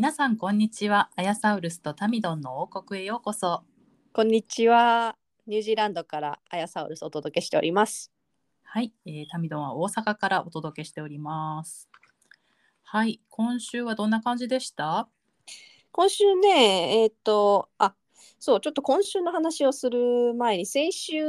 皆さんこんにちは。アヤサウルスとタミドンの王国へようこそ。こんにちは。ニュージーランドからアヤサウルスをお届けしております。はい、えータミドンは大阪からお届けしております。はい今週はどんな感じでした？今週ね、えっ、と、あ、そう、ちょっと今週の話をする前に、先週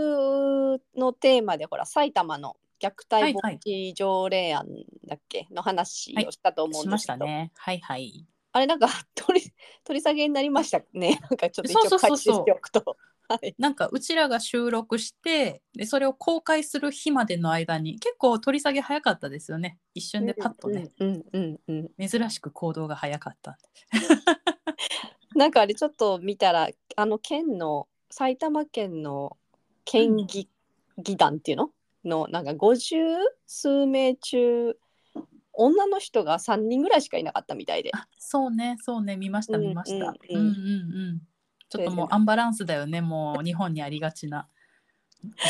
のテーマで、ほら、埼玉の虐待防はい。止条例案だっけ、の話をしたと思うんしましですけど、たね。はいはいあれなんか 取り取り下げになりましたね。なんかちょっと一応解説しておくと。はい。なんかうちらが収録してでそれを公開する日までの間に結構取り下げ早かったですよね一瞬でパッとね、うんうんうんうん。珍しく行動が早かった なんかあれちょっと見たらあの県の埼玉県の県議,、議団っていうの？のなんか50数名中女の人が3人ぐらいしかいなかったみたいで。あそうねそうね。見ましたうん見ました、うんうん。うんうんうん。ちょっともうアンバランスだよね。もう日本にありがちな。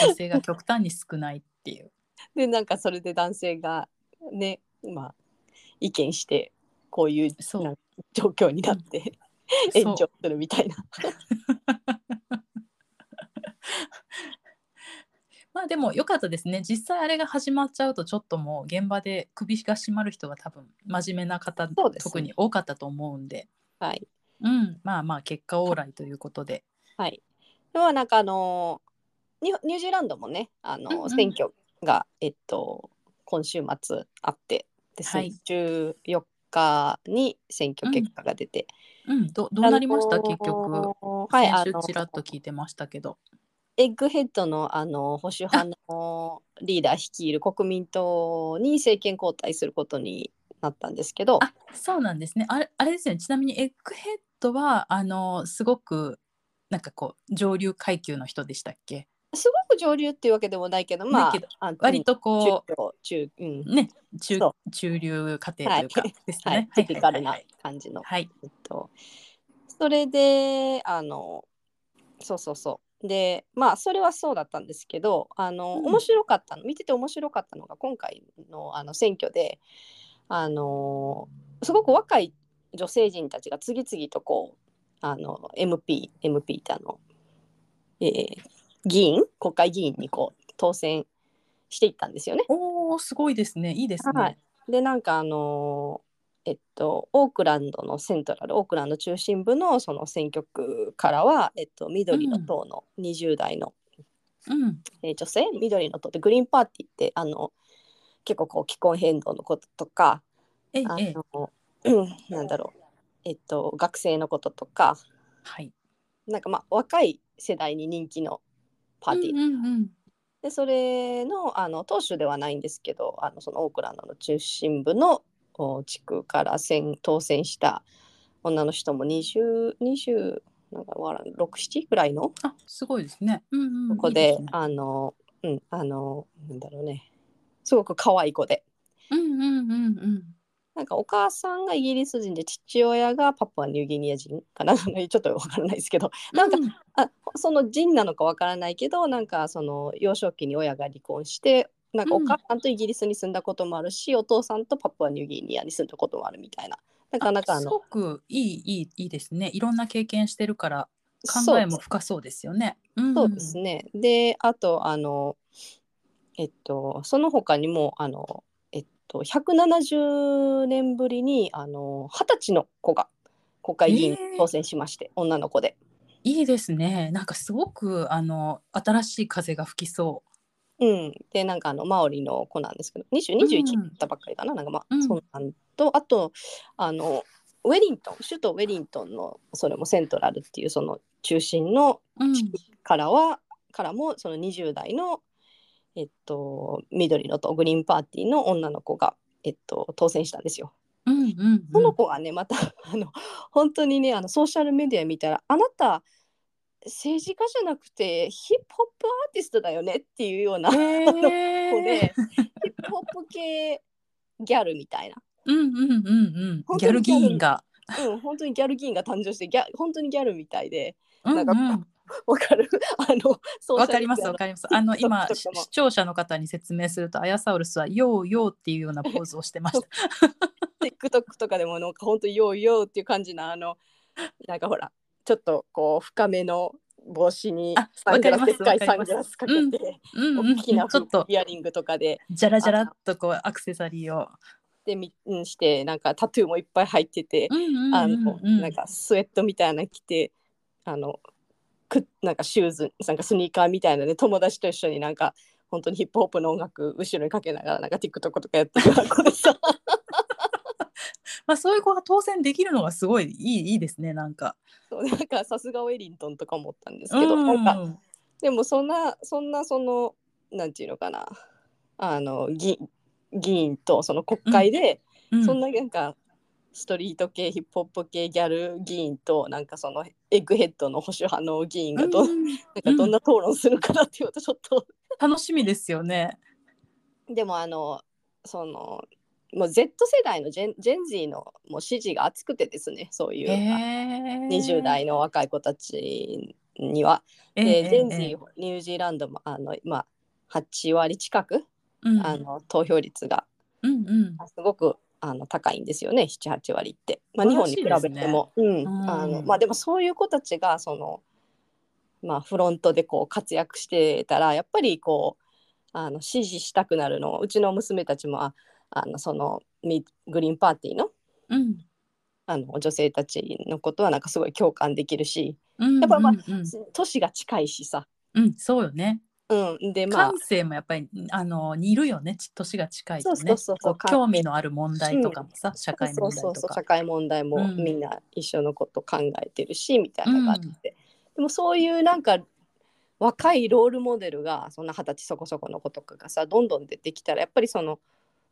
女性が極端に少ないっていう。でなんかそれで男性がねまあ意見してこういう状況になって炎上するみたいな。まあでも良かったですね。実際あれが始まっちゃうとちょっともう現場で首が締まる人が多分真面目な方、ね特に多かったと思うんで。はい。うん。まあまあ結果オーライということで。はい。ではなんかあのニュージーランドもねあの、うんうん。選挙がえっと今週末あってです。ね、はい。14日に選挙結果が出て、うん。どどうなりました？結局。はいちらっと聞いてましたけどエッグヘッドのあの保守派のリーダー率いる国民党に政権交代することになったんですけどあそうなんですね。あれあれですよね。ちなみにエッグヘッドはあのすごくなんかこう上流階級の人でしたっけ？すごく上流っていうわけでもないけどまあ割とこ中中うん。うね中そ中流家庭というか、はい。ですはいね。テピカルなはい感じの。はい。えっと、それであのそうそうそうでまあそれはそうだったんですけどあの、うん。面白かったの見てて面白かったのが今回のあの選挙であのすごく若い女性陣たちが次々とこうあの MP MP ってあの、えー議員？国会議員にこう当選していったんですよね。おおすごいですね。いいですね。はい。でなんかあのーえっとオークランドのセントラルオークランド中心部のその選挙区からは、えっと、緑の党の20代の、うん。えー女性緑の党でグリーンパーティーってあの結構こう気候変動のこととかあええ。ええの、うんなんだろう、えっと、学生のこととかはい。なんかまあ若い世代に人気のパーティー、うんうんうん。でそれのあの党首ではないんですけどあのそのオークランドの中心部のお地区から選当選した女の人も2020なんかわからん67ぐらいのあすごいですね。うんうんここでね。あのうんあのなんだろうね。すごく可愛い子で。うんうんうんうん。なんかお母さんがイギリス人で父親がパプアニューギニア人かな。ちょっとわからないですけど。なんかうん。あその人なのかわからないけどなんかその幼少期に親が離婚してなんかお母さんとイギリスに住んだこともあるし、お父さんとパプアニューギニアに住んだこともあるみたいななかなかあのすごくいいいいいいですね。いろんな経験してるから考えも深そうですよね。うんそうですねであとあのえっとその他にもあのえっと170年ぶりにあの二十歳の子が国会議員当選しまして、女の子で。いいですね。なんかすごくあの新しい風が吹きそうん、でなんかあのマオリの子なんですけど2021うん。だったばっかりかな、なんかまあ、うん。そうなん。とあとあのウェリントン首都ウェリントンのそれもセントラルっていうその中心のう。うん。地区からは、からもその20代の、えっと、緑のとグリーンパーティーの女の子が、えっと、当選したんですよ。うんうんうん。その子がねまたあの本当にねあのソーシャルメディア見たらあなた政治家じゃなくてヒップホップアーティストだよねっていうような子でヒップホップ系ギャルみたいな、うんうんうんギャル議員が。うん、本当にギャル議員が誕生してギャ本当にギャルみたいでうんなんかうんわかる？あのわかりますわかります。あの今視聴者の方に説明するとアヤサウルスはヨーヨーっていうようなポーズをしてました。TikTok とかでもなんか本当ヨーヨーっていう感じのあのなんかほらちょっとこう深めの帽子にあサングラスいサングラスかけて、うんうんうん、大きなちょっとイヤリングとかでジャラジャラっとこうアクセサリーを。でみうんしてなんかタトゥーもいっぱい入ってて、あのうんなんかスウェットみたいなの着てあのくなんかシューズなんかスニーカーみたいなね友達と一緒になんか本当にヒップホップの音楽後ろにかけながらなんか TikTok とかやってる子でさまあそういう子が当選できるのがすごいいいいいですねなんか。そうなんかさすがウェリントンとか思ったんですけど、なんかでもそんなそんなそのなんていうのかなあの議議員とその国会で、うん。そんななんかストリート系ヒップホップ系ギャル議員となんかそのエッグヘッドの保守派の議員がど,、うん。なんかどんな討論するかなっていうとちょっと、楽しみですよね。でもあのそのもう Z 世代のジェンジェンジーのもう支持が厚くてですねそういう、へー。20代の若い子たちには。えで、えジェンジええ。ーニュージーランドもあの、まあ、8割近く、うん。あの投票率がうんうん。すごくあの高いんですよね78割って、まあ、日本に比べても、あのまあ、でもそういう子たちがその、まあ、フロントでこう活躍してたらやっぱりこうあの支持したくなるの。うちの娘たちもああのそのミグリーンパーティーのうん。あの女性たちのことはなんかすごい共感できるしうんやっぱまあうんうん。年が近いしさ、うんそうよね。うん、でまあ。感性もやっぱりあの似るよね。ち年が近いとね。そうそうそうそう。こう興味のある問題とかもさ、社会問題そうそうとかそう。社会問題もうん。みんな一緒のこと考えてるし、みたいな感じで、でもそういうなんか若いロールモデルがそんな二十歳そこそこの子とかがさどんどん出てきたらやっぱりその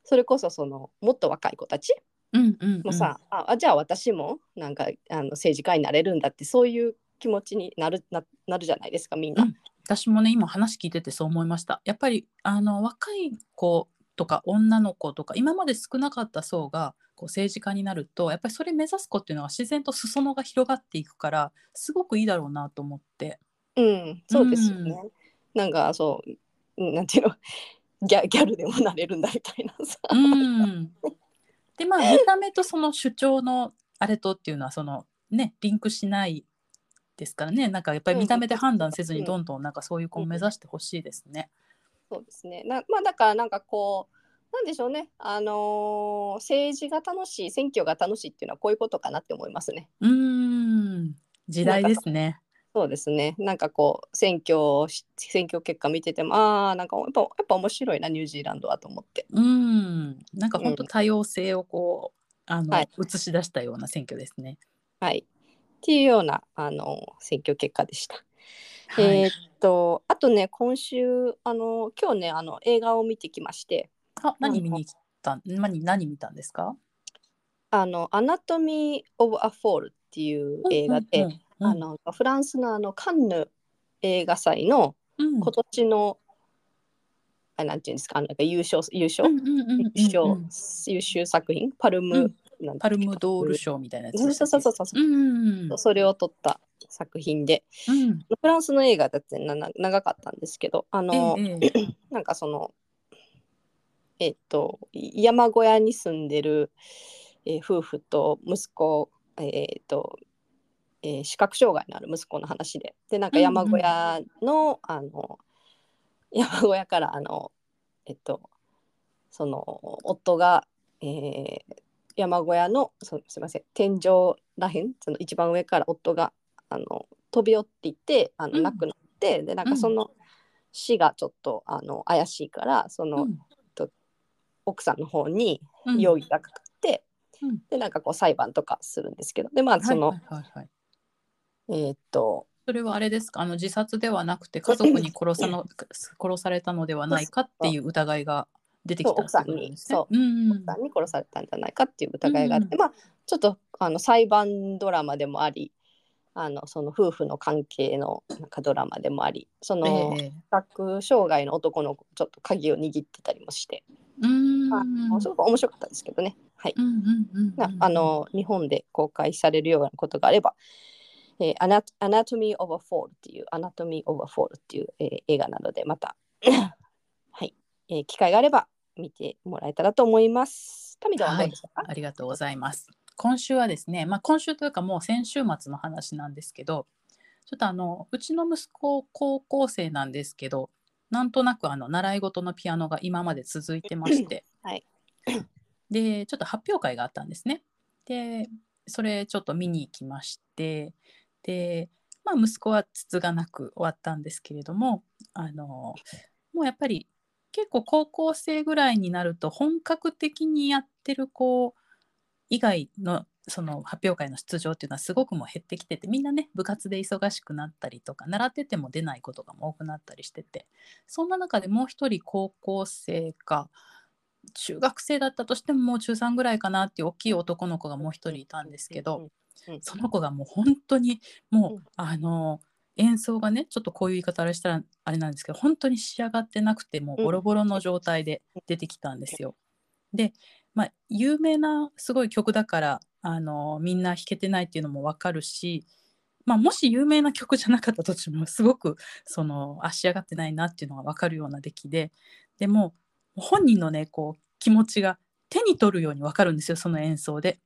それこそそのもっと若い子たち？うんうんうんもさ、ああじゃあ私もなんかあの政治家になれるんだってそういう気持ちになるななるじゃないですかみんな。うん私もね今話聞いててそう思いましたやっぱりあの若い子とか女の子とか今まで少なかった層がこう政治家になるとやっぱりそれ目指す子っていうのは自然と裾野が広がっていくからすごくいいだろうなと思って。うん、そうですよね。なんかそううんなんていうの？ギャ ギャルでもなれるんだみたいなさ。うん、でまあ見た目とその主張のあれとっていうのはそのねリンクしないですからねなんかやっぱり見た目で判断せずにどんどんなんかそういう子を目指してほしいですね。そうですね。なまあだからなんかこうなんでしょうね。あのー政治が楽しい選挙が楽しいっていうのはこういうことかなって思いますね。うーん時代ですね。そうですね。なんかこう選挙選挙結果見ててもああなんかやっぱやっぱ面白いなニュージーランドはと思って。うんなんか本当多様性をこうあの、はい映し出したような選挙ですね。はい。っていうようなあの選挙結果でした。はいえーっとあとね今週あの今日ねあの映画を見てきまして。あ何見に行った何何見たんですか？あの「 Anatomy of a Fall」っていう映画で、うんうんあのフランスのあのカンヌ映画祭のうん。今年の、あなんていうんですかなんか優勝優勝、優勝優秀作品？パルム、パルムドール賞みたいなやつそうそうそうそうそう、う。んそれを撮った作品で。うん。フランスの映画だってなな長かったんですけどあの、ええ なんかそのえっと山小屋に住んでる、えー夫婦と息子えっと、えー視覚障害のある息子の話で。でなんか山小屋の,、あの 山小屋からあのえっとその夫が、えー山小屋のそすいません天井らへんその一番上から夫があの飛び降っていってあうん。の亡くなって、でなんかその死がちょっとあの怪しいからその、うん。奥さんの方にうん。容疑がかかって、うん。でなんかこう裁判とかするんですけどでまあその、はいはいはいはいえーっと。それはあれですか？あの自殺ではなくて家族に殺さの殺されたのではないかっていう疑いが出てきた奥さんにそう、うんうん。奥さんに殺されたんじゃないかっていう疑いがあって、まあちょっとあの裁判ドラマでもありあのその夫婦の関係のなんかドラマでもありそのええ。視覚障害の男の子ちょっと鍵を握ってたりもして、うーん。あのすごく面白かったですけどね。はい。あの日本で公開されるようなことがあれば、えー、アナ Anatomy of a Fall っていう Anatomy of a Fall っていう、えー映画なのでまた はい、えー機会があれば見てもらえたらと思います。タミどうでしたか、ありがとうございます。今週はですね、まあ、今週というかもう先週末の話なんですけどちょっとあのうちの息子高校生なんですけどなんとなくあの習い事のピアノが今まで続いてまして、はいでちょっと発表会があったんですね。でそれちょっと見に行きましてで、まあ、息子はつつがなく終わったんですけれどもあのもうやっぱり結構高校生ぐらいになると本格的にやってる子以外のその発表会の出場っていうのはすごくも減ってきててみんなね部活で忙しくなったりとか習ってても出ないことが多くなったりしててそんな中でもう一人高校生か中学生だったとしてももう中3ぐらいかなっていう大きい男の子がもう一人いたんですけど、その子がもう本当にもう、うんあの演奏がねちょっとこういう言い方あれしたらあれなんですけど本当に仕上がってなくてもうボロボロの状態で出てきたんですよ。で、まあ、有名なすごい曲だからあのみんな弾けてないっていうのも分かるし、まあ、もし有名な曲じゃなかったとしてもすごくそのあ仕上がってないなっていうのが分かるような出来ででも本人のねこう気持ちが手に取るように分かるんですよその演奏で。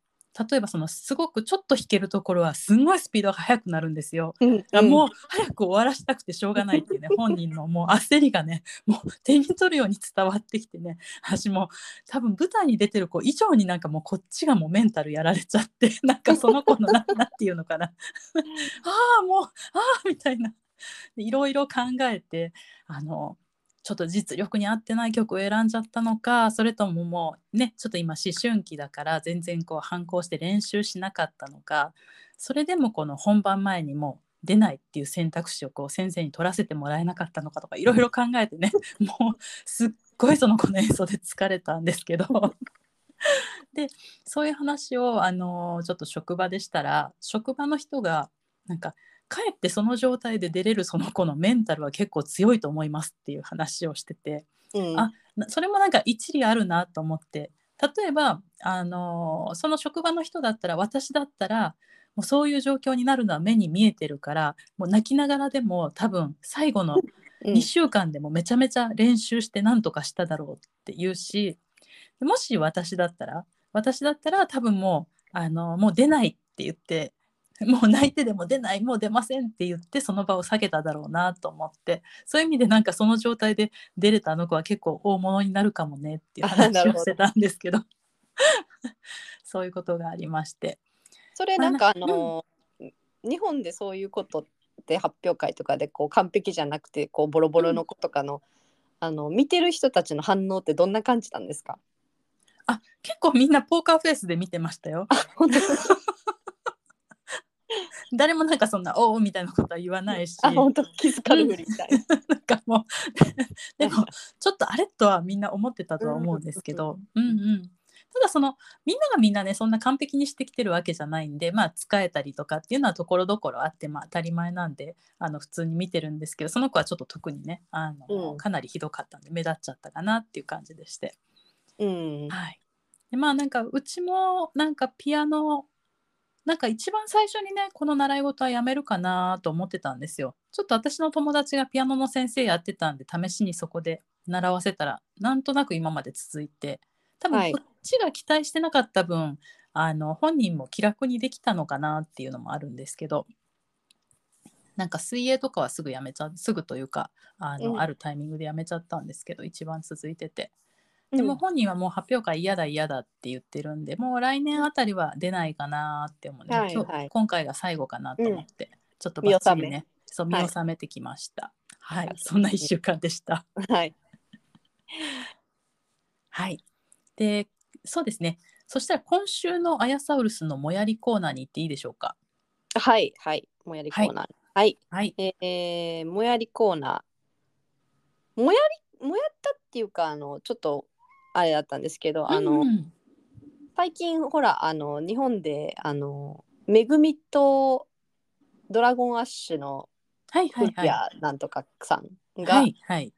例えばそのすごくちょっと弾けるところはすんごいスピードが速くなるんですよ。うんあもう早く終わらしたくてしょうがないっていうね本人のもう焦りがねもう手に取るように伝わってきてね。私も多分舞台に出てる子以上になんかもうこっちがもうメンタルやられちゃって なんかその子のななんていうのかな。ああもうああみたいな。でいろいろ考えてあのちょっと実力に合ってない曲を選んじゃったのかそれとももうねちょっと今思春期だから全然こう反抗して練習しなかったのかそれでもこの本番前にも出ないっていう選択肢をこう先生に取らせてもらえなかったのかとかいろいろ考えてね もうすっごいその子の演奏で疲れたんですけど。でそういう話をあのちょっと職場でしたら職場の人がなんかかえってその状態で出れるその子のメンタルは結構強いと思いますっていう話をしてて。うん。あなそれもなんか一理あるなと思って。例えばあのその職場の人だったら私だったらもうそういう状況になるのは目に見えてるからもう泣きながらでも多分最後のうん。2週間でもめちゃめちゃ練習してなんとかしただろうって言うしもし私だったら私だったら多分もうあのもう出ないって言って もう泣いてでも出ないもう出ませんって言ってその場を下げただろうなと思って。そういう意味でなんかその状態で出れたあの子は結構大物になるかもねっていう話をしてたんですけど。そういうことがありまして。それなんかあまあの、日本でそういうことって発表会とかでこう完璧じゃなくてこうボロボロの子とかの,、あの見てる人たちの反応ってどんな感じなんですか？あ結構みんなポーカーフェイスで見てましたよ。本当誰もなんかそんな「おお」みたいなことは言わないし。あ本当気づかるふりみたい。な。なんかもう でもちょっとあれとはみんな思ってたとは思うんですけど、うんうん、ただそのみんながみんなねそんな完璧にしてきてるわけじゃないんでまあ使えたりとかっていうのはところどころあってまあ当たり前なんであの普通に見てるんですけどその子はちょっと特にねあの、うん。かなりひどかったんで目立っちゃったかなっていう感じでして。うん。はい、でまあなんかうちもなんかピアノなんか一番最初にねこの習い事はやめるかなと思ってたんですよ。ちょっと私の友達がピアノの先生やってたんで試しにそこで習わせたらなんとなく今まで続いて多はい分こっちが期待してなかった分、あの本人も気楽にできたのかなっていうのもあるんですけどなんか水泳とかはすぐやめちゃうすぐというかあの、うんあるタイミングでやめちゃったんですけど一番続いてて。でも本人はもう発表会嫌だ嫌だって言ってるんでもう来年あたりは出ないかなって思うね、はいはい。今回が最後かなと思って、ちょっと見バッチリねそう見はい。納めてきました。はい、はい。そんな1週間でした。はい。はい。でそうですね。そしたら今週のアヤサウルスのもやりコーナーに行っていいでしょうか？はいはい。もやりコーナー。はい、はい。えーもやりコーナー。もやりもやったっていうかあのちょっとあれだったんですけど、あの、うん最近ほらあの日本であのめぐみとドラゴンアッシュのはいはいはい。なんとかさんが、はいはい。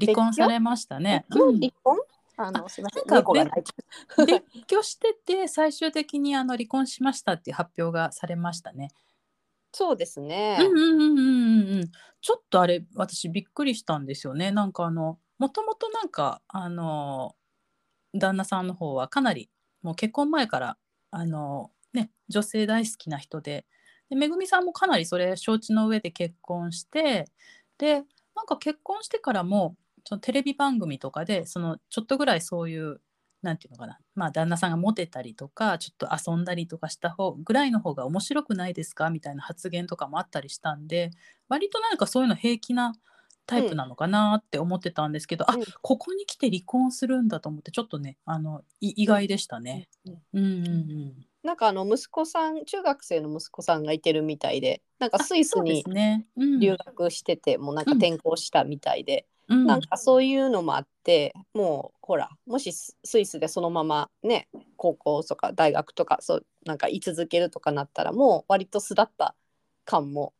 離婚されましたね。今うん日離婚、あのすみません猫が別居してて最終的にあの離婚しましたっていう発表がされましたね。そうですね、うんうんうんうんうんうん。ちょっとあれ私びっくりしたんですよね。なんかあのもともとなんかあの旦那さんの方はかなりもう結婚前からあのね女性大好きな人で。でめぐみさんもかなりそれ承知の上で結婚してでなんか結婚してからもそのテレビ番組とかでそのちょっとぐらいそういうなんていうのかなまあ旦那さんがモテたりとかちょっと遊んだりとかした方ぐらいの方が面白くないですかみたいな発言とかもあったりしたんで割となんかそういうの平気なタイプなのかなって思ってたんですけど、うん。あここに来て離婚するんだと思ってちょっとねあのい意外でしたね。なんかあの息子さん中学生の息子さんがいてるみたいでなんかあスイスに留学してて、もうなんか転校したみたいで、うん。なんかそういうのもあってもうほらもしススイスでそのままね高校とか大学とかそうなんか居続けるとかなったらもう割と巣立った感も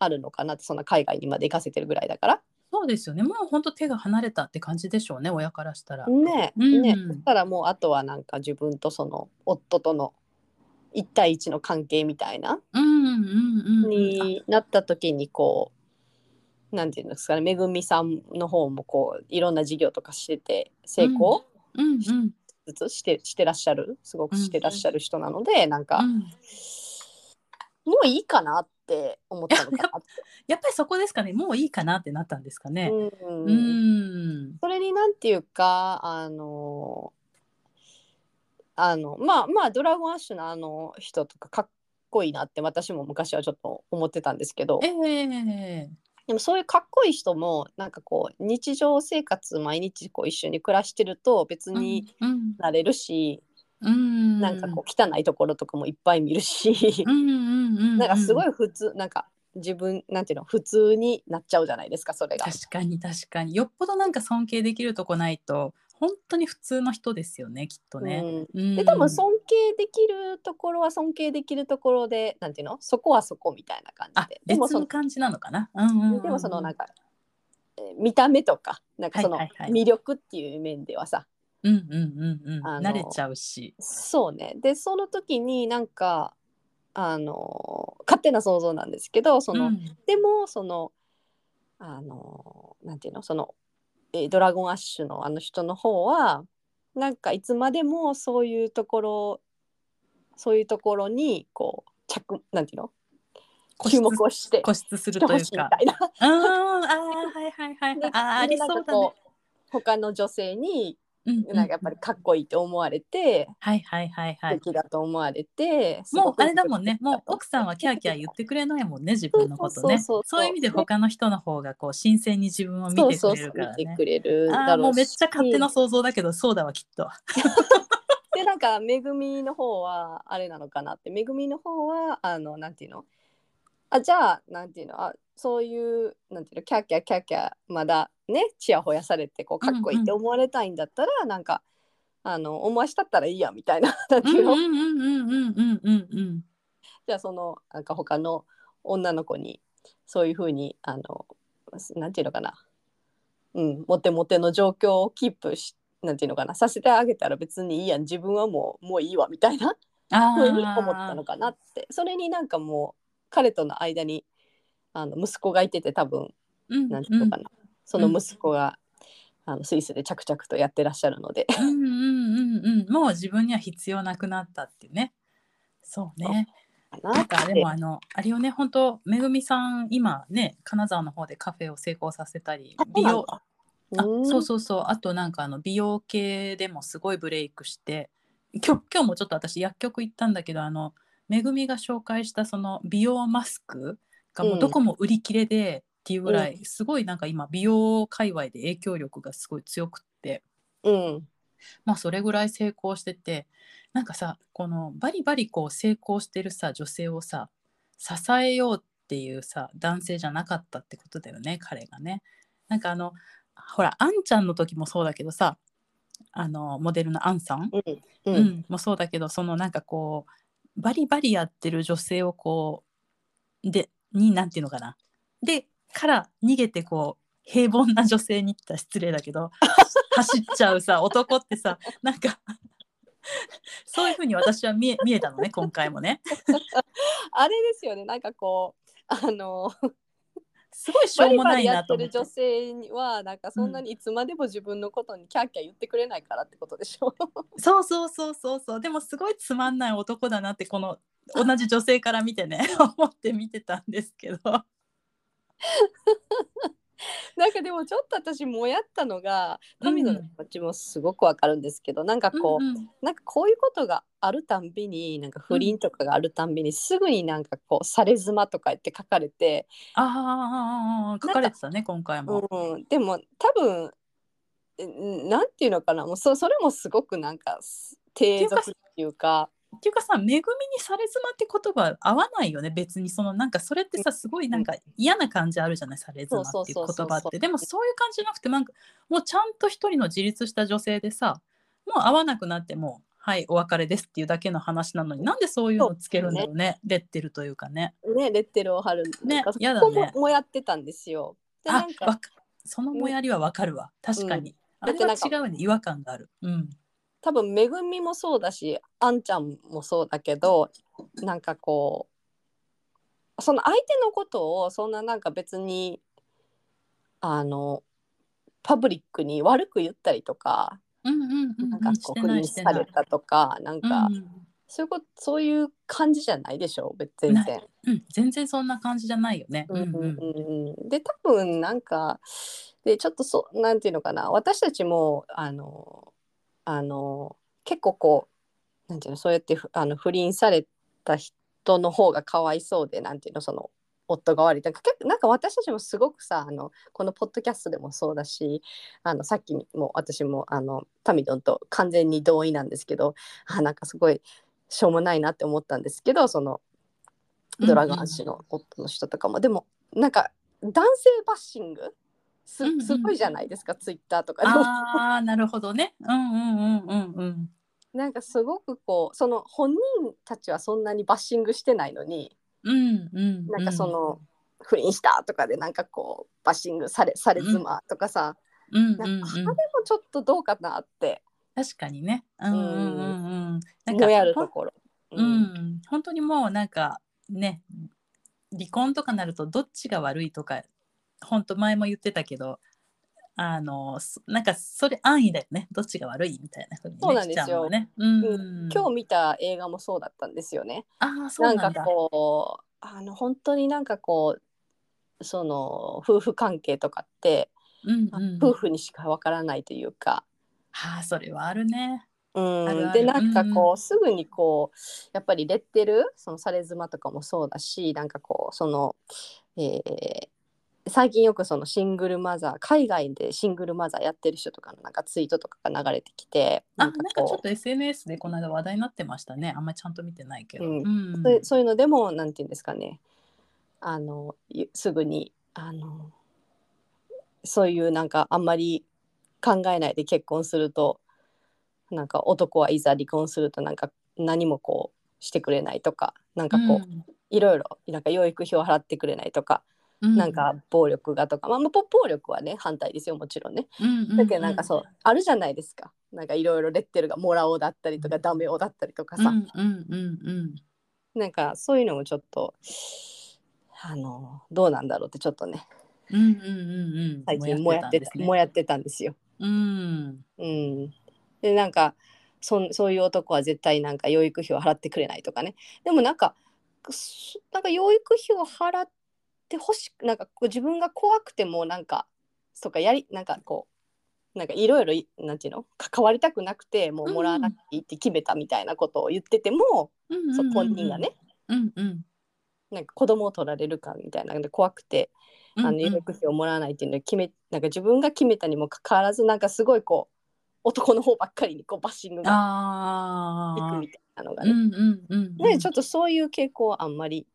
あるのかなってそんな海外にまで行かせてるぐらいだから。そうですよね。もう本当手が離れたって感じでしょうね親からしたら。ねうん。ねそしたらもうあとはなんか自分とその夫との一対一の関係みたいな。うんうんうんうん、になった時にこうなんていうんですかねめぐみさんの方もこういろんな事業とかしてて成功うんうんずつしてしてらっしゃる？すごくしてらっしゃる人なので、なんか、うん。もういいかなって思ったのかな。やっぱりそこですかね。もういいかなってなったんですかね。うん。うん。それになんていうかあのあのまあまあドラゴンアッシュのあの人とかかっこいいなって私も昔はちょっと思ってたんですけど。ええでもそういうかっこいい人もなんかこう日常生活毎日こう一緒に暮らしてると別にうん。なれるし、うん、なんかこう汚いところとかもいっぱい見るし、うんうんうんうん、なんかすごい普通なんか自分なんていうの普通になっちゃうじゃないですかそれが。確かに確かに。よっぽどなんか尊敬できるとこないと本当に普通の人ですよねきっとね。うん。うん。で多分尊敬できるところは尊敬できるところでなんていうのそこはそこみたいな感あじで。でもその感じなのかな？うんうんでもそのなんか、えー見た目とかなんかその魅力っていう面ではさ、うんうんうんうん。慣れちゃうし。そうね。でその時になんかあの勝手な想像なんですけどその、うん。でもそのあのなんていうの？その、えードラゴンアッシュのあの人の方はなんかいつまでもそういうところそういうところにこう着なんていうの？注目をして固執するというか。あーあーはいはいはいで あーありそうだね。他の女性になんかやっぱりかっこいいって思われて、はいはいはいはい。素敵だと思われて、すもうあれだもんね、もう奥さんはキャーキャー言ってくれないもんね、自分のことね。そうそうそうそうそういう。意味で他の人の方がこう新鮮に自分を見てくれそうそうそう。るからね。見てくれるあだろうし。あもうめっちゃ勝手な想像だけど、そうだわきっと。でなんかめぐみの方はあれなのかなって。めぐみの方はあのなんていうの？あじゃあなんていうの？あそういうなんていうのキャーキャーキャーキャーまだねちやほやされてこうかっこいいって思われたいんだったら、なんかあの思わしたったらいいやみたいな なんてうんいうの、うんうんうんうんうんうん。うん。じゃあそのなんか他の女の子にそういうふうにあのなんていうのかな。うんモテモテの状況をキープしなんていうのかなさせてあげたら別にいいやん自分はもうもういいわみたいなあふうに思ったあのかなって。それになんかもう彼との間にあの息子がいてて多分うんなんていうのかな、その息子が、あのスイスで着々とやってらっしゃるので。うんうんうんうん。もう自分には必要なくなったっていうね。そうね。な。んかでもあのあれよね本当めぐみさん今ね金沢の方でカフェを成功させたり美容あそうそうそう。あとなんかあの美容系でもすごいブレイクして今日今日もちょっと私薬局行ったんだけどあのめぐみが紹介したその美容マスクがもうどこも売り切れでっていうぐらい、すごいなんか今美容界隈で影響力がすごい強くって。うん。まあそれぐらい成功しててなんかさこのバリバリこう成功してるさ女性をさ支えようっていうさ男性じゃなかったってことだよね彼がね。なんかあのほらあんちゃんの時もそうだけどさあのモデルのアンさん、うんううんんもそうだけどそのなんかこうバリバリやってる女性をこうでになんていうのかな。でから逃げてこう平凡な女性に言ったら失礼だけど 走っちゃうさ男ってさなんかそういうふうに私は見え見えたのね今回もね。あれですよね。なんかこうあのすごいしょうもないバリバリやなと思って。ってる女性にはなんかそんなにいつまでも自分のことにキャーキャー言ってくれないからってことでしょ。そうそうそうそうそう。でもすごいつまんない男だなってこの同じ女性から見てね 思って見てたんですけど なんかでもちょっと私もやったのが神野の気持ちもすごくわかるんですけど、なんかこう、うん。うんなんかこういうことがあるたんびになんか不倫とかがあるたんびに、すぐになんかこう「され妻」とか言って書かれて、ああ書かれてたね今回も。うん、でも多分んなんていうのかな。もうそそれもすごくなんか低俗っていうかっていうかさ「恵みにされ妻」って言葉合わないよね別にそのなんかそれってさすごいなんか嫌な感じあるじゃないされ妻っていう言葉って。でもそういう感じじゃなくてなんかもうちゃんと一人の自立した女性でさもう会わなくなってもはいお別れですっていうだけの話なのになんでそういうのをつけるんだろうねレッテルというかね。ねレッテルを貼るねやだね。ももやってたんですよ。なんかわかそのもやりはわかるわ。確かに。あれは違うね。違和感がある。うん多分めぐみもそうだしあんちゃんもそうだけどなんかこうその相手のことをそんななんか別にあのパブリックに悪く言ったりとかうんうんうんなんかこう不倫してない。されたとかなんか、うんそういうことそういう感じじゃないでしょ別全な然。うん、全然そんな感じじゃないよね。うんうんうんうんうんうんで多分なんかでちょっとそうなんていうのかな私たちもあのあの結構こうなんていうのそうやってあの不倫された人の方がかわいそうでなんていうのその夫が悪い。なんか結構なんか私たちもすごくさあのこのポッドキャストでもそうだしあのさっきも私もあのタミドンと完全に同意なんですけどあなんかすごいしょうもないなって思ったんですけどそのドラガン氏の夫の人とかも、でもなんか男性バッシングすうんうんすごいじゃないですか、ツイッターとかでもああなるほどね。うんうんうんうんうん。なんかすごくこうその本人たちはそんなにバッシングしてないのにうんうん。なんかその、不倫したとかでなんかこうバッシングされされ妻とかさ、うんうんうんなんかあれもちょっとどうかなって確かにね。うんうんうんうん。なんかもやるところ。う、ん、本当にもうなんかね離婚とかなるとどっちが悪いとか本当前も言ってたけどあのそなんかそれ安易だよね。どっちが悪いみたいなふうに、ね、そうなんですよ。ね。うん。うん。今日見た映画もそうだったんですよね。ああそうなんだ。かこうあの本当になんかこうその夫婦関係とかって、うんうん、夫婦にしかわからないというか、はあそれはあるね。うん。あるある。でなんかこう、うん。すぐにこうやっぱりレッテルそのされ妻とかもそうだしなんかこうその、えー最近よくそのシングルマザー海外でシングルマザーやってる人とかのなんかツイートとかが流れてきてあなかこうなんんかちょっと SNS でこの間話題になってましたね。あんまりちゃんと見てないけど。うんうんそういうそういうのでもなんていうんですかねあのゆすぐにあのそういうなんかあんまり考えないで結婚するとなんか男はいざ離婚するとなんか何もこうしてくれないとかなんかこう、いろいろなんか養育費を払ってくれないとか、うん。なんか暴力がとか、まあ、まあ暴暴力はね反対ですよもちろんね。だけどなんかそう、あるじゃないですか。なんかいろいろレッテルがもらおうだったりとかダメおだったりとかさ、なんかそういうのもちょっとあのどうなんだろうってちょっとね。うんうんうんうん。最近もやってたもややってたんですよ。うん。うん、でなんかそんそういう男は絶対なんか養育費を払ってくれないとかね。でもなんかそなんか養育費を払ってほしくなんかこう自分が怖くてもなんかとかやりなんかこうなんかいろいろいなんていうの？関わりたくなくてもうもらわなくていいって決めたみたいなことを言ってても、そう本人がねうんうん。なんか子供を取られるかみたいなので怖くて、うんあの費をもらわないっていうのを決めなんか自分が決めたにもかかわらずなんかすごいこう男の方ばっかりにこうバッシングがいくみたいなのがね。うんうんうんねちょっとそういう傾向はあんまり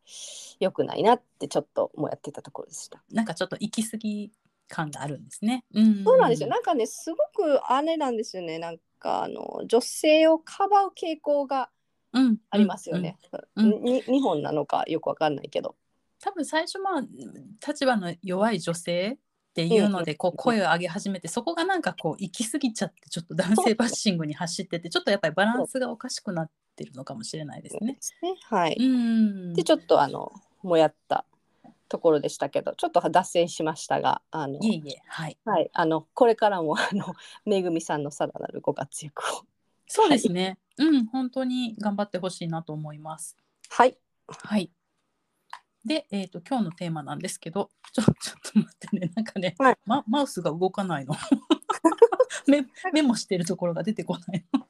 良くないなってちょっともうやってたところでした。なんかちょっと行き過ぎ感があるんですね。うん、そうなんですよ。なんかね、すごくあれなんですよね。なんかあの女性をかばう傾向がうん、ありますよね。日本なのかよくわかんないけど。多分最初まあ立場の弱い女性っていうのでこう声を上げ始めてそこがなんかこう行き過ぎちゃってちょっと男性バッシングに走っててちょっとやっぱりバランスがおかしくなってるのかもしれないですね。ねはい。うんでちょっとあのもやったところでしたけど、ちょっと脱線しましたが、あのいえいえはいはいあのこれからもあのめぐみさんのさらなるご活躍を。そうですね、うん本当に頑張ってほしいなと思います。はい。はいで、えー、と今日のテーマなんですけどちょ ちょっと待ってねなんかね、はいま、マウスが動かないの メメモしてるところが出てこないの。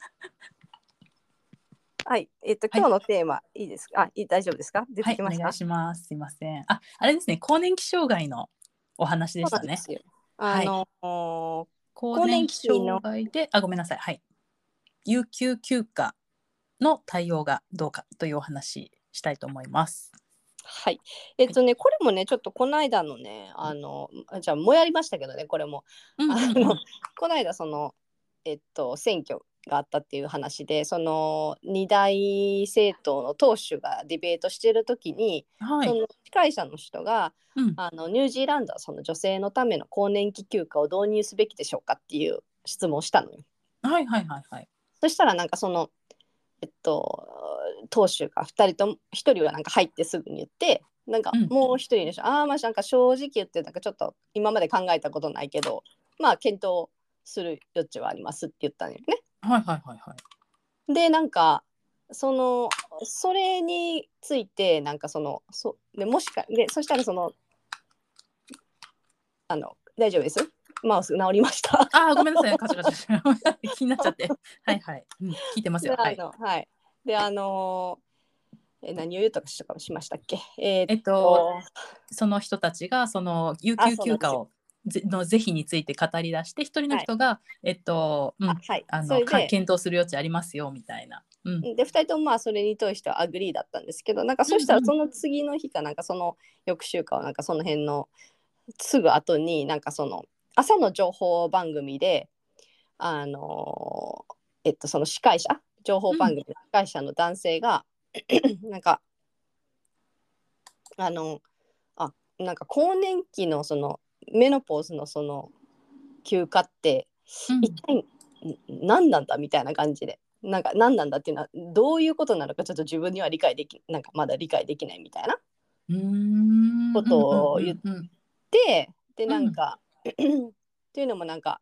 はい。えっ、とはい今日のテーマ、い、いですか？あ、いい大丈夫ですか？出はい、てきました？お願いします。すいません。あ、あれですね、更年期障害のお話でしたね。あのー更年期障害で、あ、ごめんなさい。はい。有給休暇の対応がどうかというお話したいと思います。はい。えっとね、これもね、ちょっとこの間のね、あの、あじゃあ、もうやりましたけどね、これも。うんうんあうんのこの間、その、えっと、選挙があったっていう話で、その二大政党の党首がディベートしてる時に、はい。その司会者の人が、うんあのニュージーランドはその女性のための更年期休暇を導入すべきでしょうかっていう質問をしたのよ。はいはいはいはい。そしたらなんかそのえっと党首が2人とも1人はなんか入ってすぐに言ってなんかうんもう1人の人、ああまあなんか正直言ってなんかちょっと今まで考えたことないけどまあ検討する余地はありますって言ったのよね。はいはいはいはい。でなんかそのそれについてなんかそのそでもしかでそしたらそのあの大丈夫です？マウス治りました。あー、ごめんなさい。カチャカチャ。気になっちゃって。はいはい。うん、聞いてますでよ。はい。はい。であのえ何を言うとかしたかしましたっけ？えーえっと、その人たちがその有給休暇をぜの是非について語り出して一人の人が、えっと、うんあはい。あの検討する余地ありますよみたいな。うん、で2人ともまあそれに対しては agree だったんですけどなんかそしたらその次の日かなんかその翌週かはなんかその辺のすぐ後になんかその朝の情報番組であのえっとその司会者情報番組の司会者の男性が、なんかあのあなんか更年期のそのメノポーズのその休暇ってうん。一体ん何なんだみたいな感じで。なんか何なんだっていうのはどういうことなのかちょっと自分には理解できなんかまだ理解できないみたいな。ことを言っうんうんうん。ででなんか、っていうのもなんか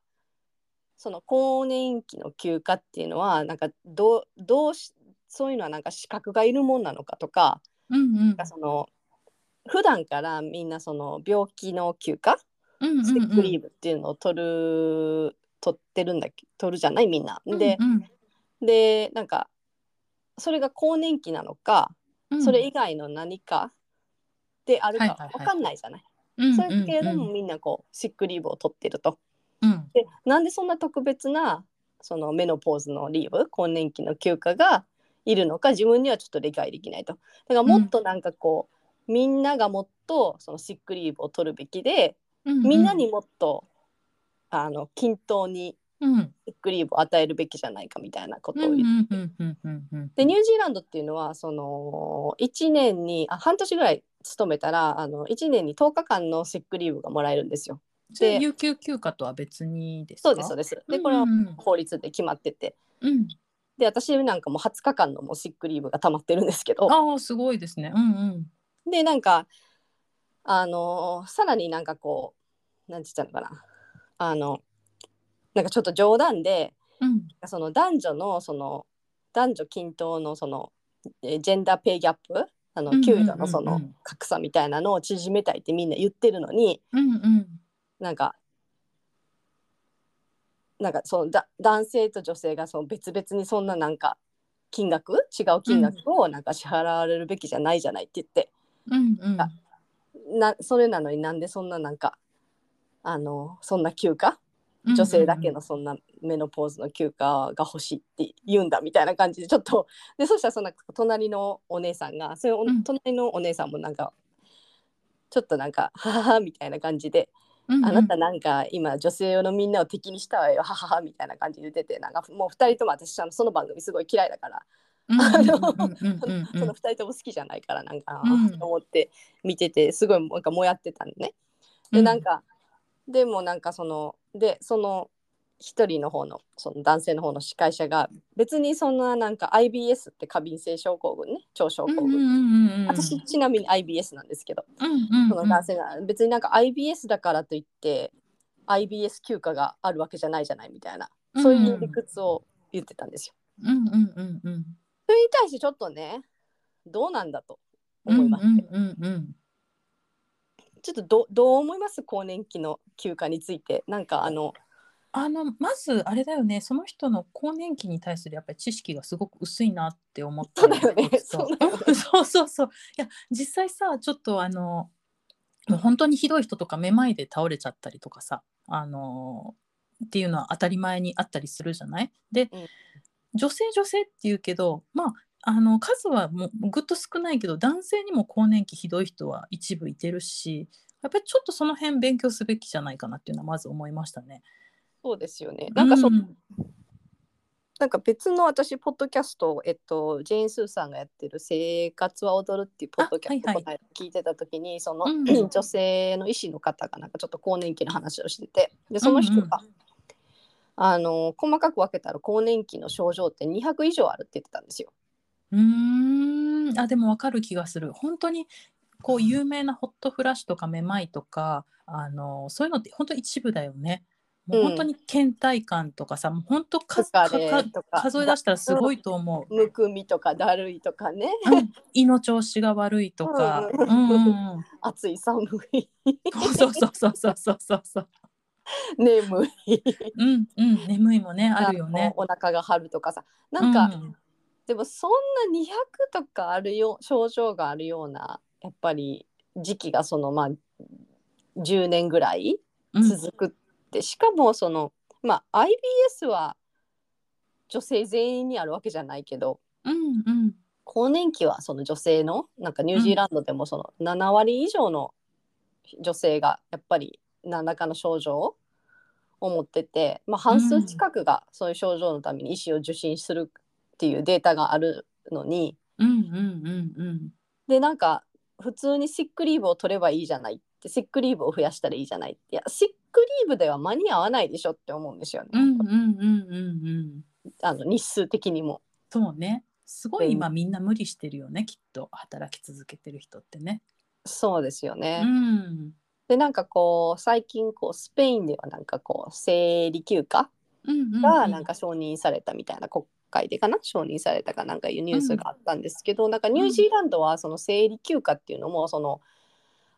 その更年期の休暇っていうのはなんかどうどうしそういうのはなんか資格がいるもんなのかとかうんうんなんかその普段からみんなその病気の休暇うんうんステックリーブっていうのを取る取ってるんだっけ取るじゃないみんな。で、うんでなんかそれが更年期なのか、うんそれ以外の何かであるかはいはいはい分かんないじゃない。うんそれけれども、うんみんなこうシックリーブを取ってると。うんでなんでそんな特別なそのメノポーズのリーブ更年期の休暇がいるのか自分にはちょっと理解できないと。だからもっとなんかこう、みんながもっとそのシックリーブを取るべきで、うんみんなにもっとあの均等にうんシックリーブを与えるべきじゃないかみたいなことをうん言ってうんうんうんうんうんでニュージーランドっていうのはその1年にあ半年ぐらい勤めたらあの1年に10日間のシックリーブがもらえるんですよ。それ有給休暇とは別にですか？そうですそうです。でこれは法律で決まってて。うん。で私なんかもう20日間のもうシックリーブが溜まってるんですけど。ああすごいですね。うんうん。でなんかあのさらになんかこうなんて言ったのかな。あのなんかちょっと冗談でうん。その男女のその男女均等のそのえージェンダーペイギャップ？あの給与のその格差みたいなのを縮めたいってみんな言ってるのにうんうんなんかなんかそのだ男性と女性がその別々にそんななんか金額違う金額をなんか支払われるべきじゃないじゃないって言って、うんうん。あなそれなのになんでそんななんかあのそんな休暇？女性だけのそんなメノポーズの休暇が欲しいって言うんだみたいな感じでちょっと でそしたらその隣のお姉さんがそれおうん。隣のお姉さんもなんかちょっとなんか「ははは」みたいな感じでうんあなたなんか今女性のみんなを敵にしたわよはははみたいな感じで言っててなんかもう2人とも私あのその番組すごい嫌いだから、その2人とも好きじゃないからなんか、うん。と思って見ててすごいなんかもやってたんね。でなんか、でもなんかそのでその一人の方のその男性の方の司会者が別にそんななんか IBS って過敏性症候群ね腸症候群、うんうんうんうん私ちなみに IBS なんですけど、うんうんその男性が別になんか IBS だからといって IBS 休暇があるわけじゃないじゃないみたいなそういう理屈を言ってたんですよ。うんうんうんうん。それに対してちょっとねどうなんだと思いまして、うんうんうん。ちょっとどどう思います？更年期の休暇について。なんかあのあのまずあれだよねその人の更年期に対するやっぱり知識がすごく薄いなって思ったそうだよねそうそうそう。いや実際さちょっとあのもう本当にひどい人とかめまいで倒れちゃったりとかさあのっていうのは当たり前にあったりするじゃない？で、うん。女性女性っていうけどまああの数はもうぐっと少ないけど男性にも更年期ひどい人は一部いてるしやっぱりちょっとその辺勉強すべきじゃないかなっていうのはまず思いましたね。そうですよね。なんかそ、うん。なんか別の私ポッドキャストをえっとジェーン・スーさんがやってる「生活は踊る」っていうポッドキャストあはいはい。聞いてた時にその、うん。女性の医師の方がなんかちょっと更年期の話をしててでその人が、あの細かく分けたら更年期の症状って200以上あるって言ってたんですよ。うーん。あでもわかる気がする。本当にこう有名なホットフラッシュとかめまいとかあのそういうのって本当一部だよね。もううん本当に倦怠感とかさ、もう本当か疲れか。数え出したらすごいと思う。むくみとかだるいとかね。うん、胃の調子が悪いとか、う暑い寒い。そうそうそうそうそうそうそう、眠い。うんうん、眠いもねあるよね。お腹が張るとかさ。なんか、うん。でもそんな200とかあるよ症状があるようなやっぱり時期がそのまあ10年ぐらいうん。続くって、しかもそのまあ IBS は女性全員にあるわけじゃないけどうんうん。更年期はその女性のなんかニュージーランドでもその7割以上の女性がやっぱり何らかの症状を持ってて、まあ、半数近くがそういう症状のために医師を受診するっていうデータがあるのにうんうんうんうん。でなんか普通にシックリーブを取ればいいじゃないってシックリーブを増やしたらいいじゃない。いやシックリーブでは間に合わないでしょって思うんですよね、うんうんうんうんうん。あの日数的にも。そうね。すごいうん。今みんな無理してるよねきっと。働き続けてる人ってね。そうですよね。うん。でなんかこう最近こうスペインではなんかこう生理休暇うんうんうん。がなんか承認されたみたいな国会でかな承認されたかなんかいうニュースがあったんですけど、なんかニュージーランドはその生理休暇っていうのもその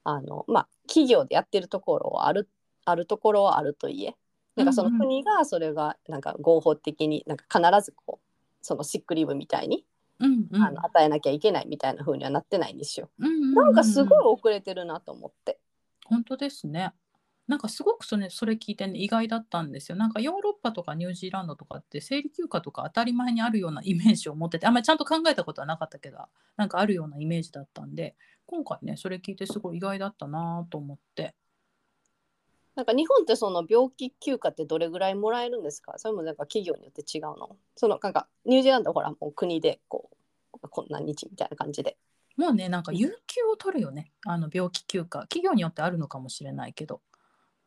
あのまあ企業でやってるところはあるあるところはあるといえなんかその国がそれがなんか合法的になんか必ずこうそのシックリーブみたいに、うんうんあの与えなきゃいけないみたいな風にはなってないんですよ。うんうんうんなんかすごい遅れてるなと思って。本当ですね。なんかすごくそれそれ聞いてね意外だったんですよ。なんかヨーロッパとかニュージーランドとかって生理休暇とか当たり前にあるようなイメージを持っててあんまりちゃんと考えたことはなかったけどなんかあるようなイメージだったんで今回ねそれ聞いてすごい意外だったなと思って。なんか日本ってその病気休暇ってどれぐらいもらえるんですか？それもなんか企業によって違うの？そのなんかニュージーランドはほらもう国でこうこんな日みたいな感じで。もうねなんか有給を取るよねあの病気休暇企業によってあるのかもしれないけど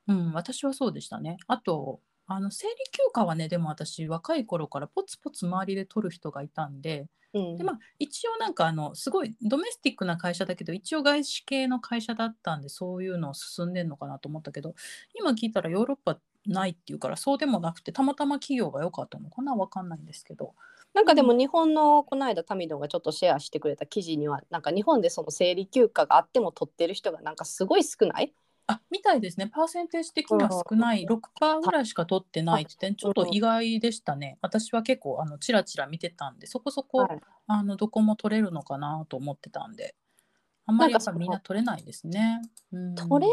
うん私はそうでしたね。あとあの生理休暇はねでも私若い頃からポツポツ周りで取る人がいたんでうん。でまあ一応なんかあのすごいドメスティックな会社だけど一応外資系の会社だったんでそういうの進んでんのかなと思ったけど今聞いたらヨーロッパないっていうからそうでもなくてたまたま企業が良かったのかなわかんないんですけど。なんかでも日本のこの間タミドがちょっとシェアしてくれた記事にはなんか日本でその生理休暇があっても取ってる人がなんかすごい少ないあみたいですね。パーセンテージ的には少ない。6%ぐらいしか取ってないって点ちょっと意外でしたね。私は結構あのチラチラ見てたんでそこそこ、はい。あのどこも取れるのかなと思ってたんであんまりやっぱみんな取れないですね。うん。取れ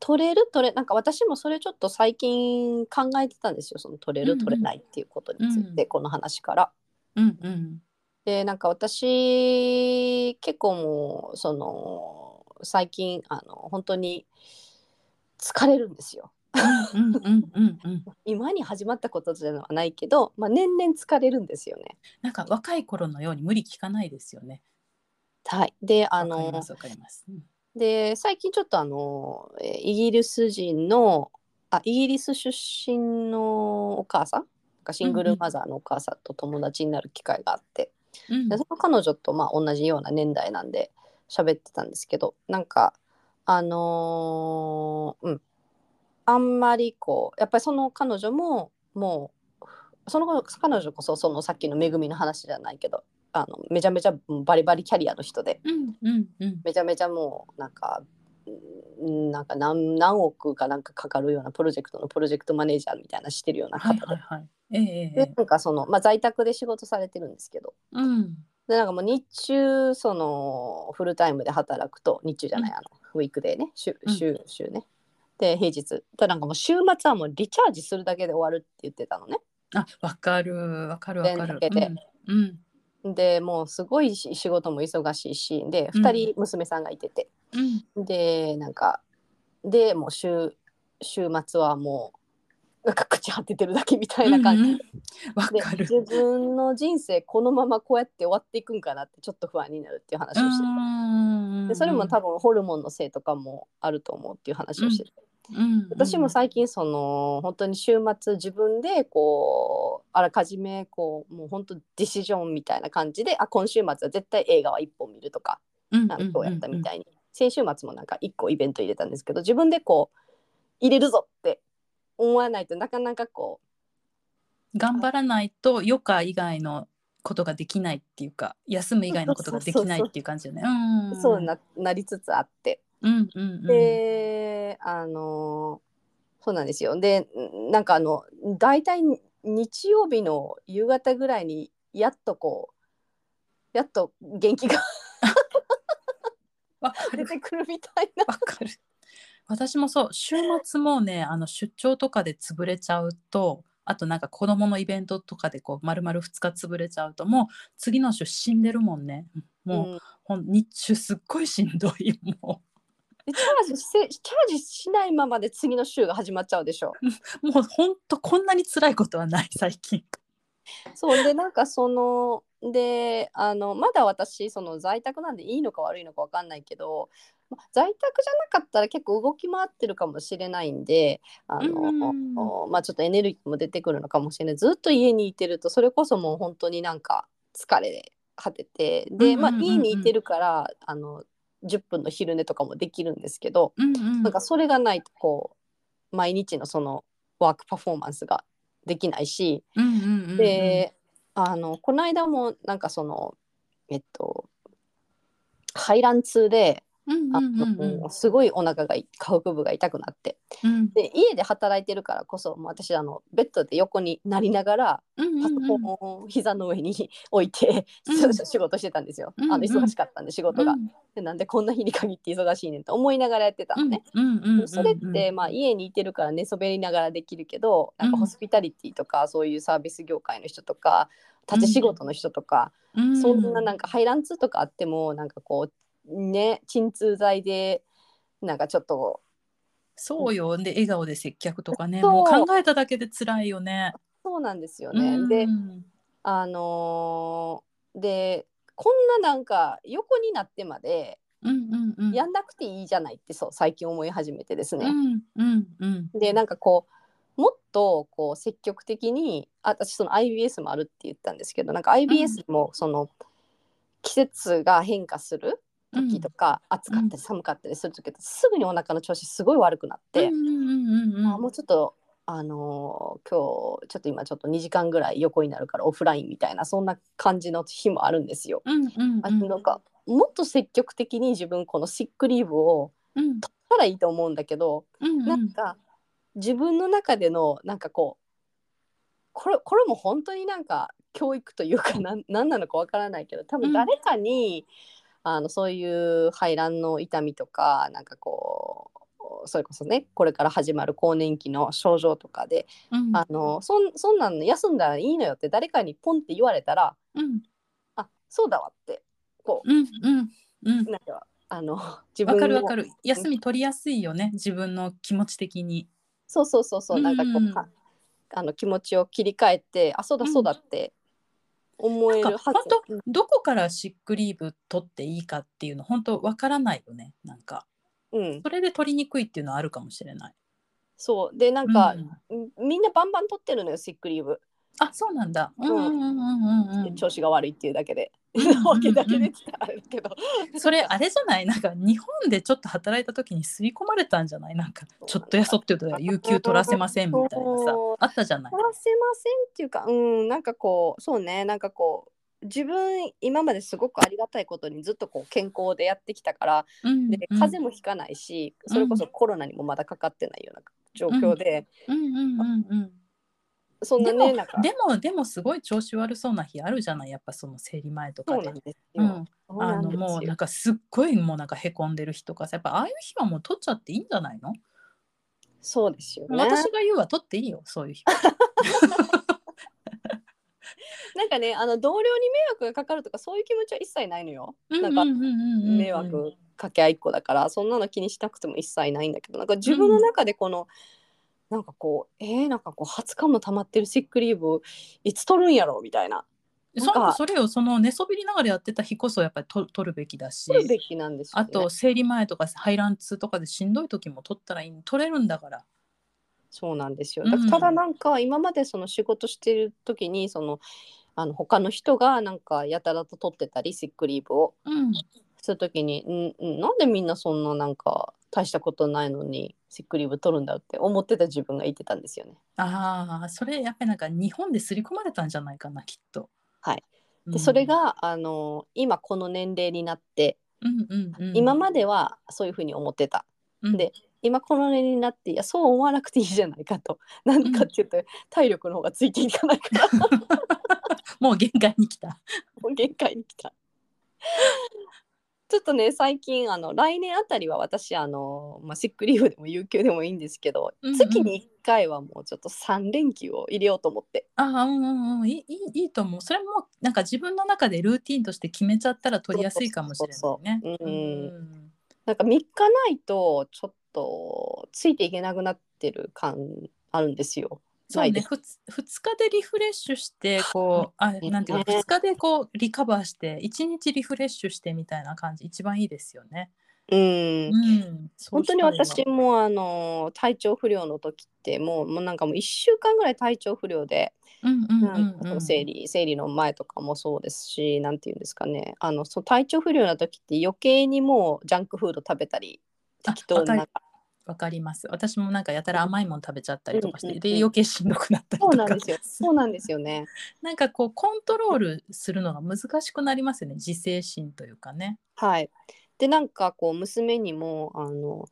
取れる取れなんか私もそれちょっと最近考えてたんですよ。その取れるうんうん。取れないっていうことについて、うん。この話から。うんうん。でなんか私結構もうその最近あの本当に疲れるんですよ。今に始まったことじゃないけど、まあ、年々疲れるんですよね。なんか若い頃のように無理聞かないですよね。はい、であので最近ちょっとあのえーイギリス人のあイギリス出身のお母さん？なんかシングルマザーのお母さんと友達になる機会があって、うん。でその彼女とまあ同じような年代なんで喋ってたんですけどなんかあのーうん。あんまりこうやっぱりその彼女ももうその彼女こそそのさっきの恵みの話じゃないけどあのめちゃめちゃバリバリキャリアの人で。うんうんうん。めちゃめちゃもうなんかうんなんか何何億かなんかかかるようなプロジェクトのプロジェクトマネージャーみたいなしてるようなはい方で,、はい。え。でなんかその、まあ、在宅で仕事されてるんですけど。うんでなんかもう日中そのフルタイムで働くと日中じゃない、あのウィークデーね週うん。週週ね。で平日。となんかもう週末はもうリチャージするだけで終わるって言ってたのね。あわかるわかるわかる。連だけうん。うん。でもうすごいし仕事も忙しいしでうん。2人娘さんがいてて、うん。でなんかでもう週週末はもうなんか口張っててるだけみたいな感じ、うんうん。かる。自分の人生このままこうやって終わっていくんかなってちょっと不安になるっていう話をしてて、でそれも多分ホルモンのせいとかもあると思うっていう話をしてて、分私も最近その本当に週末自分でこうあらかじめこうもう本当ディシジョンみたいな感じであ今週末は絶対映画は1本見るとかなんか今日やったみたいに、先週末もなんか1個イベント入れたんですけど自分でこう入れるぞって思わないとなかなかこ頑張らないと余暇以外のことができないっていうか休む以外のことができないっていう感じよね。う、そうななりつつあって、うんうんうん。であのそうなんですよでなんかあの大体日曜日の夕方ぐらいにやっとこうやっと元気が 出てくるみたいな。わかる。私もそう週末もねあの出張とかで潰れちゃうとあとなんか子供のイベントとかでこう丸々2日潰れちゃうともう次の週死んでるもんね。もう、うん。ほん日中すっごいしんどいもでチャージせチャージしないままで次の週が始まっちゃうでしょ。う もうほんとこんなに辛いことはない最近。そうでなんかそのであのまだ私その在宅なんでいいのか悪いのか分かんないけどま在宅じゃなかったら結構動き回ってるかもしれないんであの、うんまあちょっとエネルギーも出てくるのかもしれない。ずっと家にいてるとそれこそもう本当になんか疲れ果ててで、まあ家にいてるからあの10分の昼寝とかもできるんですけど、うんうん。なんかそれがないとこう毎日のそのワークパフォーマンスができないし、であのこの間もなんかそのえっと排卵痛であうんうんすごいお腹がい下腹部が痛くなって。うん。で家で働いてるからこそもう私あのベッドで横になりながらうんパソコンを膝の上に置いて、うん仕事してたんですよ。うんうん。あの忙しかったんで仕事が、うんでなんでこんな日に限って忙しいねんと思いながらやってたのね。それって、まあ、家にいてるから寝そべりながらできるけどなんかうんホスピタリティとか、そういうサービス業界の人とか立ち仕事の人とか、うん。そんななんか排卵痛とかあってもなんかこうね鎮痛剤でなんかちょっと。そうよ。で笑顔で接客とかね。もう考えただけで辛いよね。そうなんですよね。うん。であのーでこんななんか横になってまで。うんうんうん。やんなくていいじゃないってそう最近思い始めてですね。うんうんうんでなんかこうもっとこう積極的にあ私その IBS もあるって言ったんですけどなんか IBS もその季節が変化する時とか、暑かったり寒かったりする時ってすぐにお腹の調子すごい悪くなって、あもうちょっとあのー今日ちょっと今ちょっと2時間ぐらい横になるからオフラインみたいなそんな感じの日もあるんですよ。うんうんあなんかもっと積極的に自分このシックリーブをうんたらいいと思うんだけど、うんうん。なんか自分の中でのなんかこうこれこれも本当になんか教育というかなん何なのかわからないけど多分誰かに、あのそういう排卵の痛みとかなんかこうそれこそねこれから始まる更年期の症状とかで、うん。あのそんそんなん休んだらいいのよって誰かにポンって言われたらうん。あそうだわってこう。んうんうん。うなんかあの 自分のわかるわかる。休み取りやすいよね自分の気持ち的に。そうそうそうそうなんかこう、うん。かあの気持ちを切り替えてあそうだそうだって思えるはず、本当どこからシックリーブ取っていいかっていうの本当わからないよねなんか。うん、それで取りにくいっていうのはあるかもしれない。そう。でなんかう、ん。みんなバンバン取ってるのよシックリーブ、あそうなんだ。調子が悪いっていうだけで、うんうんうんわけだけでって言ったらあれだけどそれあれじゃない？なんか日本でちょっと働いた時に吸い込まれたんじゃない？なんかちょっとやそって言うと有給取らせませんみたいなさあったじゃない？取らせませんっていうかうんなんかこうそうねなんかこう自分今まですごくありがたいことにずっとこう健康でやってきたからうんで風邪もひかないし、それこそコロナにもまだかかってないような状況で、うんうんうんうんそんなでもねなんか。でもでもすごい調子悪そうな日あるじゃない？やっぱその生理前とかで。あのもうなんかすっごいもうなんかへこんでる日とかさやっぱああいう日はもう取っちゃっていいんじゃないの、そうですよね。私が言うは取っていいよ。そういう日は。なんかねあの同僚に迷惑がかかるとかそういう気持ちは一切ないのよ。なんかうんうんうんうんうん迷惑かけ合いっ子だからそんなの気にしなくても一切ないんだけどなんか自分の中でこの、なんかこうえー、なんかこう20日も溜まってるシックリーブをいつ取るんやろみたいな。そかそれをその寝そべりながらやってた日こそやっぱりと取るべきだし。取るべきなんですよ、ね。あと生理前とか排卵痛とかでしんどい時も取ったらいい取れるんだから。そうなんですよ。うん。だからただなんか今までその仕事してる時にそのあの他の人がなんかやたらと取ってたりシックリーブを。うんする時にんんなんでみんなそんななんか大したことないのにシックリーブ取るんだって思ってた自分がいてたんですよね。ああそれやっぱりなんか日本ですり込まれたんじゃないかなきっと。はいうんでそれ、があの今この年齢になって、うんうんうん、今まではそういうふうに思ってた。うんで今この年齢になっていやそう思わなくていいじゃないかと。なんでかっていうと、体力の方がついていかないから もう限界に来た。もう限界に来た。ちょっとね最近あの来年あたりは私あの、まあ、シックリーブでも有給でもいいんですけど、うんうん月に1回はもうちょっと3連休を入れようと思ってああうんうんうんいいいいと思う。それもなんか自分の中でルーティンとして決めちゃったら取りやすいかもしれないね。なんか3日ないとちょっとついていけなくなってる感あるんですよ。そうねないです。ふつ2日でリフレッシュしてこうあなんていうかね2日でこうリカバーして1日リフレッシュしてみたいな感じ一番いいですよね。うん。うん、本当に私もあの体調不良の時ってもうもうなんかもう1週間ぐらい体調不良で、うんうん生理生理の前とかもそうですしなんていうんですかね。あのその体調不良な時って余計にもうジャンクフード食べたりあ適当になんわかわかります。私もなんかやたら甘いもの食べちゃったりとかして、うんうんうんで余計しんどくなったりとかそうなんですよ そうなんですよね。なんかこうコントロールするのが難しくなりますよね自制心というかね。はい。でなんかこう娘にもあの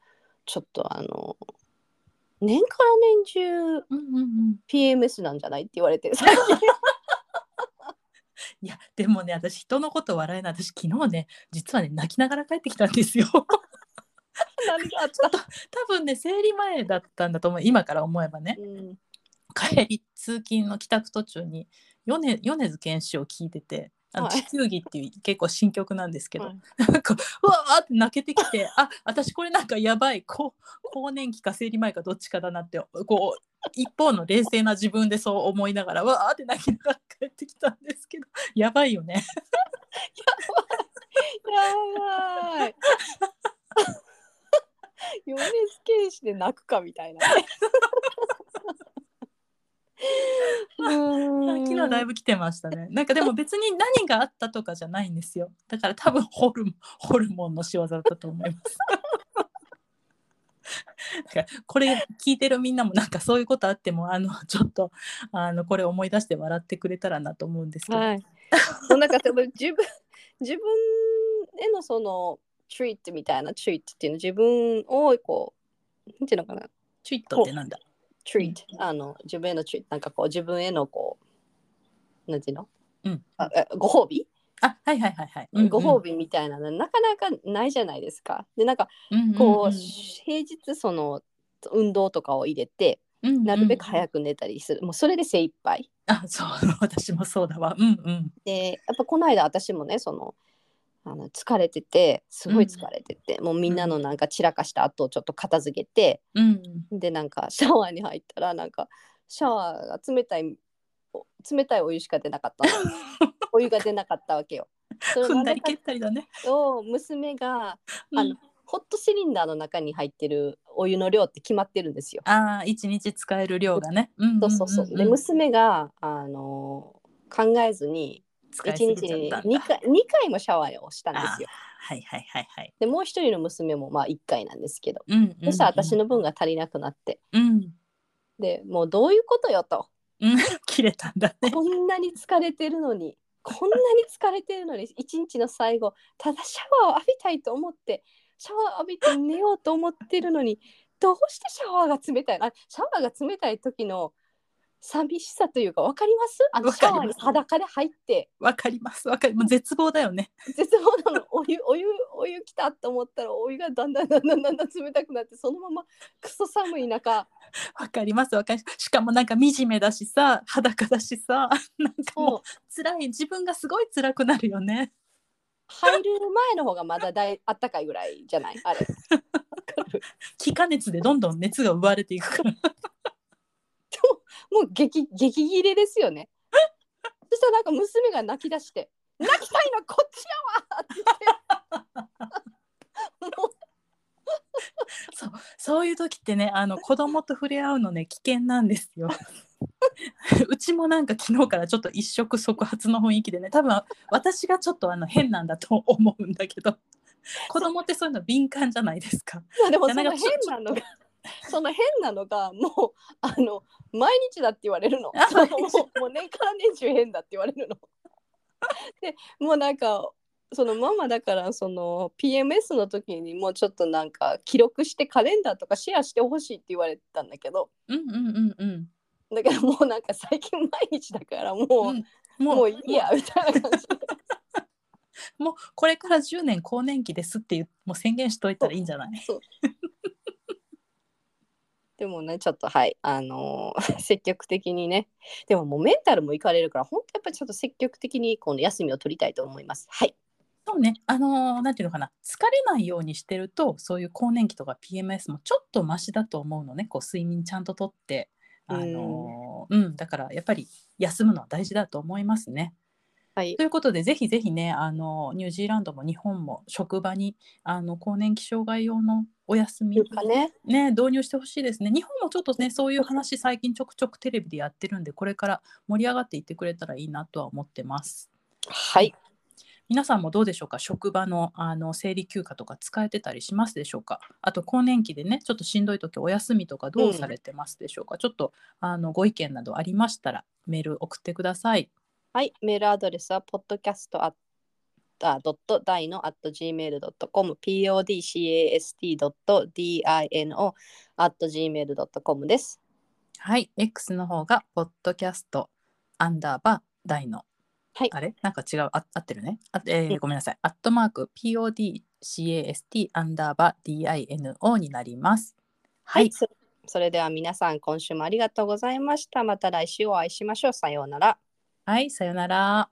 ちょっとあの年から年中うんうんうん、PMS なんじゃないって言われて最近 いやでもね私人のこと笑えない私昨日ね実はね泣きながら帰ってきたんですよ。何があった多分ね生理前だったんだと思う今から思えばねうん帰り通勤の帰宅途中に米米津玄師を聞いてて。あのはい地球儀っていう結構新曲なんですけど、はいなんかうわーって泣けてきてあ私これなんかやばいこう更年期か生理前かどっちかだなってこう一方の冷静な自分でそう思いながらわーって泣きながら帰ってきたんですけどやばいよね。やばい。米津玄師で泣くかみたいなね。昨日だいぶ来てましたね。なんかでも別に何があったとかじゃないんですよ。だから多分ホルモンホルモンの仕業だったと思います。だからこれ聞いてるみんなもなんかそういうことあってもあのちょっとあのこれ思い出して笑ってくれたらなと思うんですけど、はい。なんか多分自分自分へのその treat みたいな treat っていうの自分をこうなんていうのかなチュイットってなんだ treat、あの自分への treat なんかこう自分へのこうなんていうの、うんあご褒美、あはいはいはいはい。ご褒美みたいなのなかなかないじゃないですか。でなんかうんうんうんこう、平日その運動とかを入れてうんうんなるべく早く寝たりする、もうそれで精一杯あそう私もそうだわ。うんうん。でやっぱこの間私もねそのあの疲れててすごい疲れてて、もうみんなのなんか散らかした後をちょっと片付けて、うんでなんかシャワーに入ったらなんかシャワーが冷たいお冷たいお湯しか出なかったの お湯が出なかったわけよ。そんだり蹴ったりだね。と娘があの、うんホットシリンダーの中に入ってるお湯の量って決まってるんですよ。ああ一日使える量がね。うんそうそうそう。で娘があの考えずに1使いすぎ日にちゃった。んだ2回二回もシャワーをしたんですよ。はいはいはいはい。でもう一人の娘もまあ1回なんですけど、うんうんうん。そしたら私の分が足りなくなって。うん。でもうどういうことよと。うん。切れたんだね。こんなに疲れてるのに。こんなに疲れてるのに一日の最後ただシャワーを浴びたいと思ってシャワー浴びて寝ようと思ってるのにどうしてシャワーが冷たいあシャワーが冷たい時の寂しさというか分かります？あのシャワーに裸で入って。わかります。わかりもう絶望だよね。絶望なの。お湯お湯お湯来たと思ったらお湯がだんだんだんだんだんだん冷たくなってそのままクソ寒い中。わかります。わかります。しかもなんか惨めだしさ裸だしさ。なんかもそう。う辛い。自分がすごい辛くなるよね。入る前の方がまだだいあったかいぐらいじゃない？あれ。気化熱でどんどん熱が奪われていくから。もう激激切れですよね。そしたらなんか娘が泣き出して「泣きたいのこっちやわ!」って言ってもう そうそういう時ってねあの子供と触れ合うのね危険なんですよ。うちもなんか昨日からちょっと一触即発の雰囲気でね多分私がちょっとあの変なんだと思うんだけど子供ってそういうの敏感じゃないですか。まあでもその変なのが その変なのがもうあの毎日だって言われるの。あそのもうもう年から年中変だって言われるの。でもうなんかそのママだからその PMS の時にもうちょっとなんか記録してカレンダーとかシェアしてほしいって言われてたんだけど。うんうんうんうん。だからもうなんか最近毎日だからもう、うん。もうもういいやみたいな感じで。もうこれから10年更年期ですっていうもう宣言しといたらいいんじゃない？でもねちょっとはいあのー 積極的にね。でももうメンタルもいかれるから本当やっぱりちょっと積極的にこの休みを取りたいと思います。はい。そうね。あのーていうのかな。疲れないようにしてるとそういう更年期とか PMS もちょっとマシだと思うのね。こう睡眠ちゃんととって。あのーうん。だからやっぱり休むのは大事だと思いますね。はいということでぜひぜひねあのニュージーランドも日本も職場にあの更年期障害用のお休みねね、導入してほしいですね。日本もちょっとね、そういう話、最近ちょくちょくテレビでやってるんで、これから盛り上がっていってくれたらいいなとは思ってます。はい皆さんもどうでしょうか、職場のあの生理休暇とか使えてたりしますでしょうか？あと、更年期でね、ちょっとしんどい時お休みとかどうされてますでしょうか？ちょっとあのご意見などありましたら、メール送ってください。はいメールアドレスは podcast あドットダイノ at gmail.com podcast ドット dino at gmail.com ですはい、X の方が、ポッドキャスト、アンダーバー、大の。はいあれ？なんか違う、あ合ってるね。あえーうんごめんなさい。アットマーク、podcast アンダーバー、dino になります。は、はいい、そそれでは皆さん今週もありがとうございましたまた来週お会いしましょうさようならはい、さよなら。